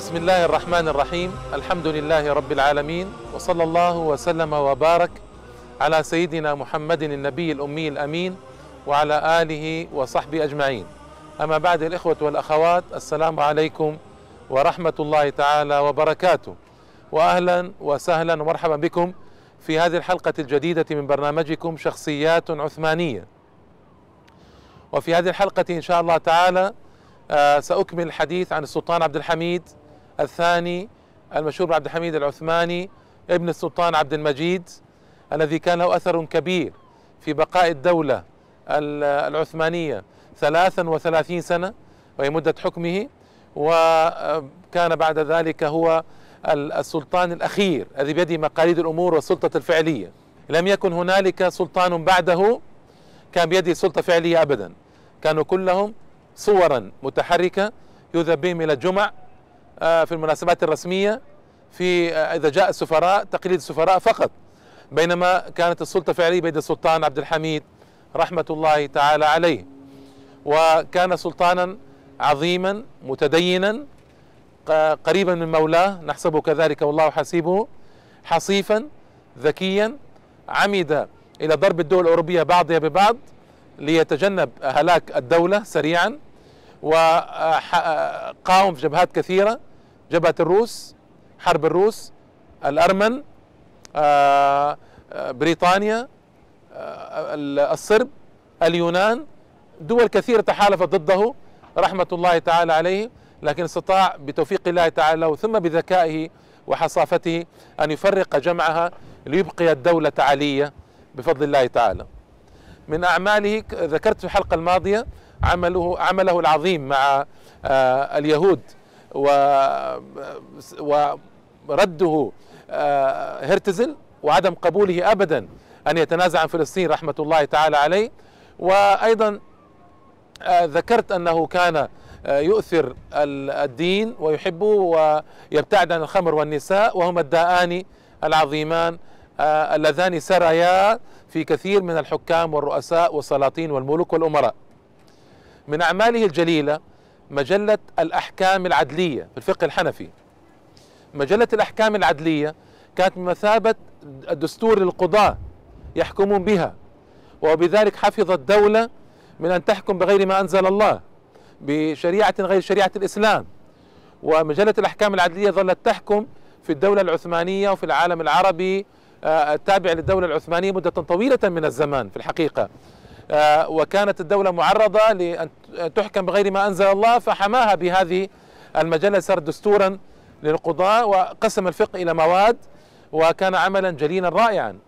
بسم الله الرحمن الرحيم. الحمد لله رب العالمين وصلى الله وسلم وبارك على سيدنا محمد النبي الأمي الأمين وعلى آله وصحبه أجمعين. أما بعد الإخوة والأخوات السلام عليكم ورحمة الله تعالى وبركاته. وأهلا وسهلا ومرحبا بكم في هذه الحلقة الجديدة من برنامجكم شخصيات عثمانية. وفي هذه الحلقة إن شاء الله تعالى آه سأكمل الحديث عن السلطان عبد الحميد الثاني المشهور بعبد الحميد العثماني ابن السلطان عبد المجيد الذي كان له أثر كبير في بقاء الدولة العثمانية ثلاثا وثلاثين سنة وهي مدة حكمه وكان بعد ذلك هو السلطان الأخير الذي بيده مقاليد الأمور والسلطة الفعلية. لم يكن هنالك سلطان بعده كان بيده سلطة فعلية أبدا. كانوا كلهم صورا متحركة يذهب بهم إلى الجمع في المناسبات الرسمية في إذا جاء السفراء تقليد السفراء فقط. بينما كانت السلطة الفعلية بيد السلطان عبد الحميد رحمة الله تعالى عليه. وكان سلطانا عظيما متدينا قريبا من مولاه نحسبه كذلك والله حسيبه حصيفا ذكيا عمد إلى ضرب الدول الأوروبية بعضها ببعض ليتجنب هلاك الدولة سريعا وقاوم في جبهات كثيرة. جبهة الروس حرب الروس الأرمن بريطانيا الصرب اليونان دول كثيرة تحالفت ضده رحمة الله تعالى عليه لكن استطاع بتوفيق الله تعالى ثم بذكائه وحصافته أن يفرق جمعها ليبقي الدولة علية بفضل الله تعالى. من أعماله ذكرت في الحلقة الماضية عمله عمله العظيم مع اليهود ورده هرتزل وعدم قبوله ابدا أن يتنازع عن فلسطين رحمة الله تعالى عليه وأيضا ذكرت أنه كان يؤثر الدين ويحبه ويبتعد عن الخمر والنساء وهما الداءان العظيمان اللذان سريا في كثير من الحكام والرؤساء والسلاطين والملوك والأمراء. من أعماله الجليلة مجلة الأحكام العدلية في الفقه الحنفي. مجلة الأحكام العدلية كانت بمثابه الدستور للقضاه يحكمون بها وبذلك حفظ الدولة من أن تحكم بغير ما أنزل الله بشريعة غير شريعة الإسلام ومجلة الأحكام العدلية ظلت تحكم في الدولة العثمانية وفي العالم العربي التابع للدولة العثمانية مدة طويلة من الزمان في الحقيقة وكانت الدولة معرضة لأن تحكم بغير ما أنزل الله فحماها بهذه المجلة صارت دستورا للقضاء وقسم الفقه إلى مواد وكان عملا جليلا رائعا.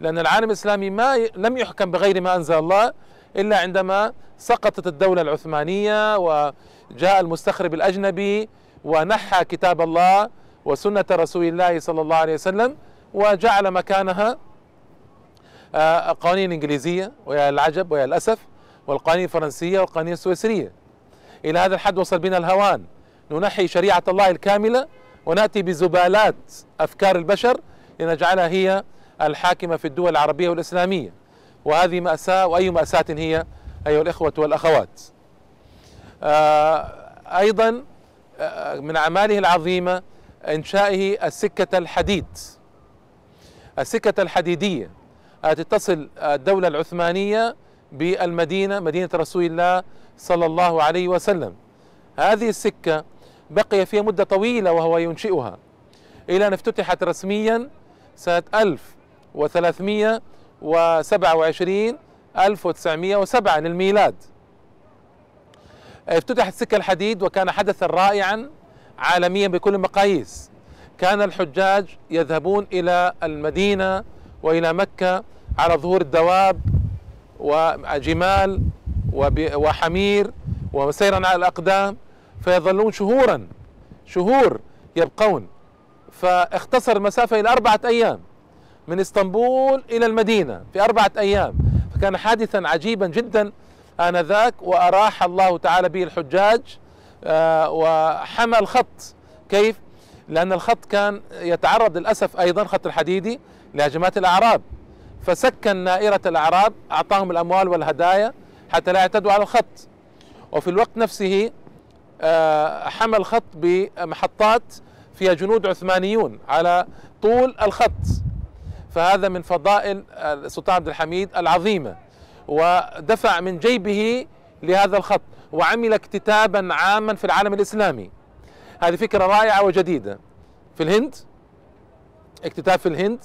لأن العالم الإسلامي ما لم يحكم بغير ما أنزل الله إلا عندما سقطت الدولة العثمانية وجاء المستخرب الأجنبي ونحى كتاب الله وسنة رسول الله صلى الله عليه وسلم وجعل مكانها قوانين انجليزيه ويا العجب ويا الأسف والقوانين الفرنسية والقوانين السويسرية. إلى هذا الحد وصل بنا الهوان. ننحي شريعة الله الكاملة ونأتي بزبالات أفكار البشر لنجعلها هي الحاكمة في الدول العربية والإسلامية. وهذه مأساة وأي مأساة هي أيها الإخوة والأخوات. أيضا من أعماله العظيمة إنشائه السكة الحديد. السكة الحديدية. التي تصل الدولة العثمانية بالمدينة مدينة رسول الله صلى الله عليه وسلم. هذه السكة بقي فيها مدة طويلة وهو ينشئها. إلى أن افتتحت رسميا سنة 1327 1907 للميلاد. افتتحت سكة الحديد وكان حدثا رائعا عالميا بكل المقاييس. كان الحجاج يذهبون إلى المدينة وإلى مكة على ظهور الدواب وجمال وحمير وسيرا على الأقدام فيظلون شهورا شهور يبقون. فاختصر المسافة إلى أربعة أيام من إسطنبول إلى المدينة في أربعة أيام. فكان حادثا عجيبا جدا آنذاك وأراح الله تعالى به الحجاج وحمى الخط. كيف؟ لأن الخط كان يتعرض للأسف أيضا خط الحديدي لهجمات الأعراب. فسكن نائرة الأعراب أعطاهم الأموال والهدايا حتى لا يعتدوا على الخط. وفي الوقت نفسه آه، حمل خط بمحطات فيها جنود عثمانيون على طول الخط. فهذا من فضائل السلطان عبد الحميد العظيمة ودفع من جيبه لهذا الخط وعمل اكتتابا عاما في العالم الإسلامي. هذه فكرة رائعة وجديدة. في الهند اكتتاب في الهند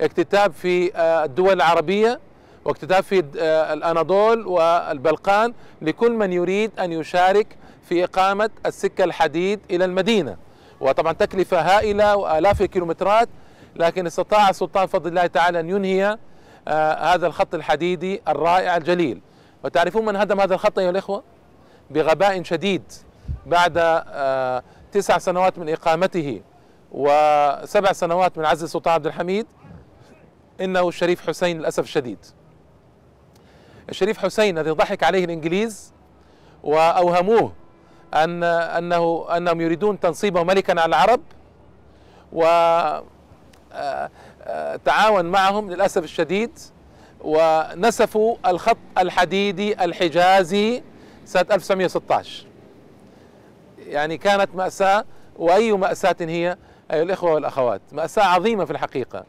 اكتتاب في آه، الدول العربية واكتتاب في آه، الأناضول والبلقان لكل من يريد أن يشارك في إقامة السكة الحديد إلى المدينة. وطبعا تكلفة هائلة وآلاف الكيلومترات لكن استطاع السلطان بفضل الله تعالى أن ينهي آه هذا الخط الحديدي الرائع الجليل. وتعرفون من هدم هذا الخط أيها الإخوة؟ بغباء شديد بعد تسع سنوات من إقامته وسبع سنوات من عزل السلطان عبد الحميد. إنه الشريف حسين للأسف الشديد الشريف حسين الذي ضحك عليه الإنجليز وأوهموه أن أنه أنهم يريدون تنصيبه ملكا على العرب و آه، آه، تعاون معهم للأسف الشديد ونسفوا الخط الحديدي الحجازي سنة 1916 يعني كانت مأساة وأي مأساة هي أيها الإخوة والأخوات مأساة عظيمة في الحقيقة.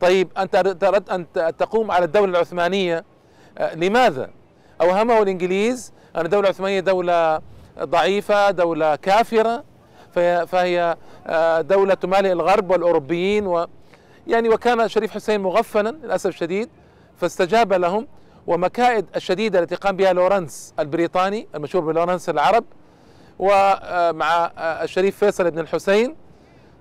طيب أنت أردت أن تقوم على الدولة العثمانية آه، لماذا؟ أوهمه الإنجليز أن الدولة العثمانية دولة ضعيفة دولة كافرة فهي, آه، دولة تمالئ الغرب والأوروبيين و يعني وكان شريف حسين مغفلا للأسف الشديد فاستجاب لهم ومكائد الشديدة التي قام بها لورنس البريطاني المشهور بلورنس العرب ومع آه، الشريف فيصل بن الحسين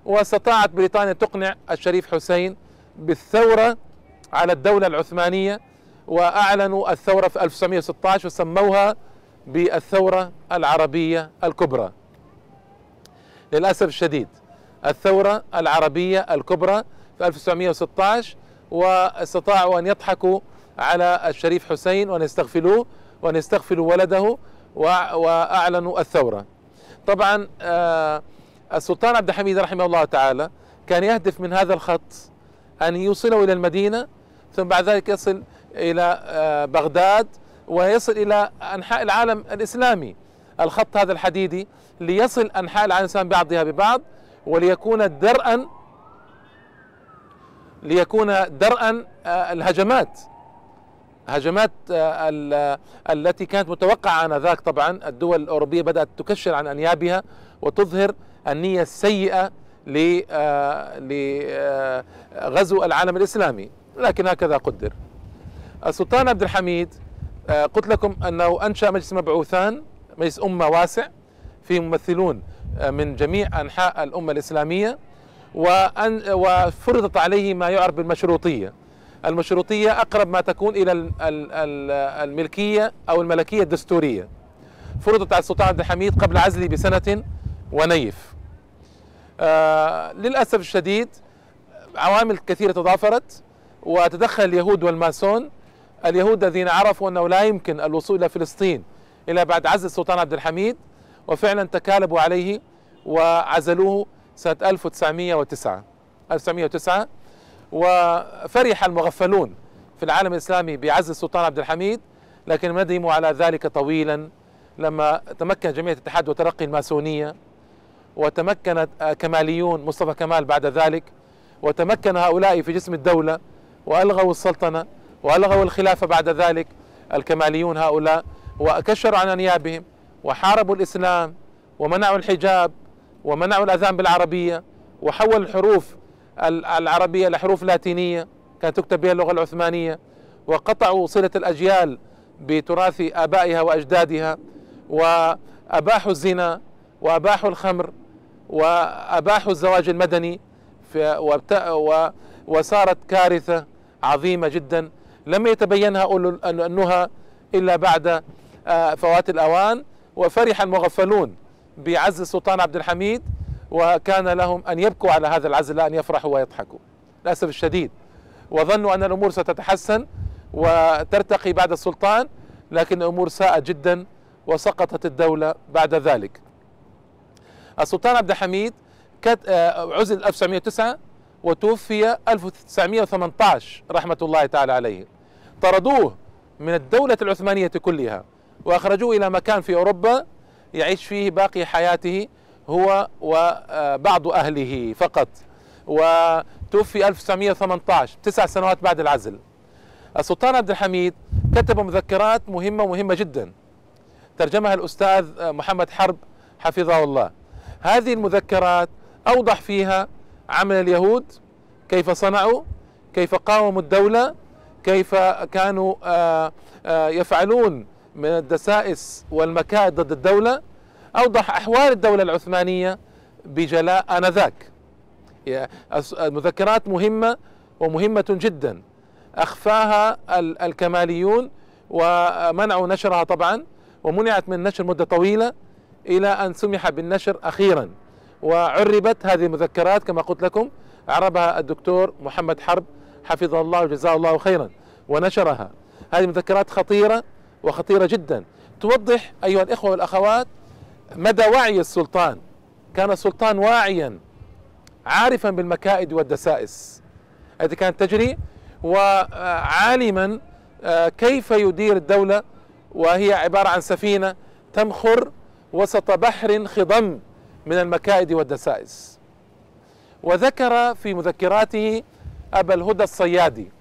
واستطاعت بريطانيا تقنع الشريف حسين بالثورة على الدولة العثمانية وأعلنوا الثورة في 1916 وسموها بالثورة العربية الكبرى. للأسف الشديد الثورة العربية الكبرى في 1916 واستطاعوا أن يضحكوا على الشريف حسين وأن يستغفلوه وأن يستغفلوا ولده وأعلنوا الثورة. طبعا آه، السلطان عبد الحميد رحمه الله تعالى كان يهدف من هذا الخط أن يوصله إلى المدينة ثم بعد ذلك يصل إلى آه، بغداد ويصل إلى أنحاء العالم الإسلامي. الخط هذا الحديدي ليصل أنحاء العالم الإسلامي بعضها ببعض وليكون درءا ليكون درءا آه، الهجمات هجمات آه، التي كانت متوقعة آنذاك طبعا. الدول الأوروبية بدأت تكشر عن أنيابها وتظهر النية السيئة لغزو العالم الإسلامي. لكن هكذا قدر. السلطان عبد الحميد آه، قلت لكم أنه أنشأ مجلس مبعوثان مجلس أمة واسع فيه ممثلون آه، من جميع أنحاء الأمة الإسلامية وأن وفرضت عليه ما يعرف بالمشروطية. المشروطية أقرب ما تكون إلى الملكية أو الملكية الدستورية. فرضت على السلطان عبد الحميد قبل عزله بسنة ونيف. آه للأسف الشديد عوامل كثيرة تضافرت وتدخل اليهود والماسون. اليهود الذين عرفوا أنه لا يمكن الوصول إلى فلسطين إلا بعد عزل السلطان عبد الحميد وفعلا تكالبوا عليه وعزلوه سنة 1909 1909 وفرح المغفلون في العالم الإسلامي بعزل السلطان عبد الحميد لكن ندموا على ذلك طويلا لما تمكن جمعية الاتحاد وترقي الماسونية. وتمكنت كماليون مصطفى كمال بعد ذلك وتمكن هؤلاء في جسم الدولة وألغوا السلطنة وألغوا الخلافة بعد ذلك الكماليون هؤلاء وكشروا عن أنيابهم وحاربوا الإسلام ومنعوا الحجاب ومنعوا الأذان بالعربية وحولوا الحروف العربية لحروف لاتينية كانت تكتب بها اللغة العثمانية وقطعوا صلة الأجيال بتراث آبائها وأجدادها وأباحوا الزنا وأباحوا الخمر وأباحوا الزواج المدني وصارت كارثة عظيمة جدا. لم يتبينها أولو النهى إلا بعد آه، فوات الأوان وفرح المغفلون بعز السلطان عبد الحميد وكان لهم أن يبكوا على هذا العزل لا أن يفرحوا ويضحكوا. للأسف الشديد. وظنوا أن الأمور ستتحسن وترتقي بعد السلطان لكن الأمور ساءت جدا وسقطت الدولة بعد ذلك. السلطان عبد الحميد آه، عزل 1909 وتوفي 1918 رحمة الله تعالى عليه. طردوه من الدولة العثمانية كلها وأخرجوه إلى مكان في أوروبا يعيش فيه باقي حياته هو وبعض أهله فقط. وتوفي 1918 تسع سنوات بعد العزل. السلطان عبد الحميد كتب مذكرات مهمة مهمة جدا. ترجمها الأستاذ محمد حرب حفظه الله. هذه المذكرات أوضح فيها عمل اليهود كيف صنعوا كيف قاوموا الدولة كيف كانوا آه، آه، يفعلون من الدسائس والمكائد ضد الدولة. أوضح أحوال الدولة العثمانية بجلاء آنذاك. المذكرات مهمة ومهمة جدا. أخفاها الكماليون ومنعوا نشرها طبعا ومنعت من النشر مدة طويلة. إلى أن سمح بالنشر أخيرا. وعربت هذه المذكرات كما قلت لكم عربها الدكتور محمد حرب حفظه الله وجزاه الله خيرا ونشرها. هذه مذكرات خطيرة وخطيرة جدا. توضح أيها الإخوة والأخوات مدى وعي السلطان. كان السلطان واعيا عارفا بالمكائد والدسائس. التي كانت تجري وعالما آه، كيف يدير الدولة وهي عبارة عن سفينة تمخر وسط بحر خضم من المكائد والدسائس. وذكر في مذكراته أبا الهدى الصيادي.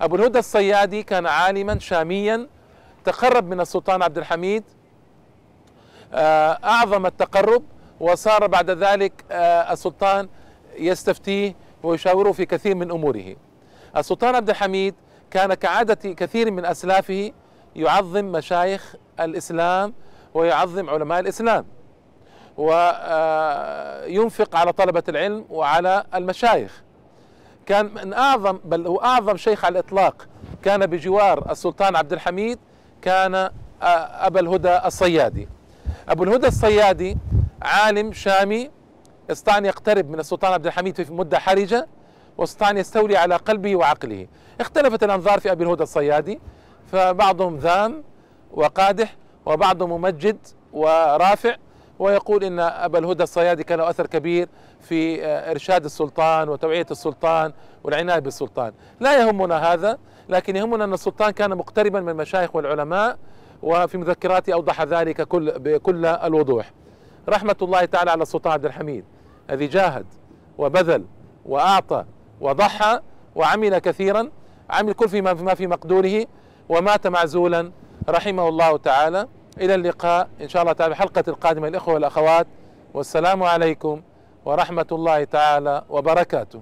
أبو الهدى الصيادي كان عالما شاميا تقرب من السلطان عبد الحميد. آه، أعظم التقرب وصار بعد ذلك آه، السلطان يستفتيه ويشاوره في كثير من أموره. السلطان عبد الحميد كان كعادة كثير من أسلافه يعظم مشايخ الإسلام ويعظم علماء الإسلام وينفق على طلبة العلم وعلى المشايخ. كان من أعظم بل هو أعظم شيخ على الإطلاق كان بجوار السلطان عبد الحميد كان أبا الهدى الصيادي. أبو الهدى الصيادي عالم شامي استطاع أن يقترب من السلطان عبد الحميد في مدة حرجة واستطاع أن يستولي على قلبه وعقله. اختلفت الأنظار في أبي الهدى الصيادي فبعضهم ذام وقادح وبعضهم ممجد ورافع ويقول إن أبا الهدى الصيادي كان له أثر كبير في إرشاد السلطان وتوعية السلطان والعناية بالسلطان، لا يهمنا هذا لكن يهمنا أن السلطان كان مقتربا من المشايخ والعلماء وفي مذكراته أوضح ذلك كل بكل الوضوح. رحمة الله تعالى على السلطان عبد الحميد الذي جاهد وبذل وأعطى وضحى وعمل كثيرا عمل كل فيما ما في مقدوره ومات معزولا رحمه الله تعالى. إلى اللقاء إن شاء الله تعالى الحلقة القادمة الإخوة والأخوات. والسلام عليكم ورحمة الله تعالى وبركاته.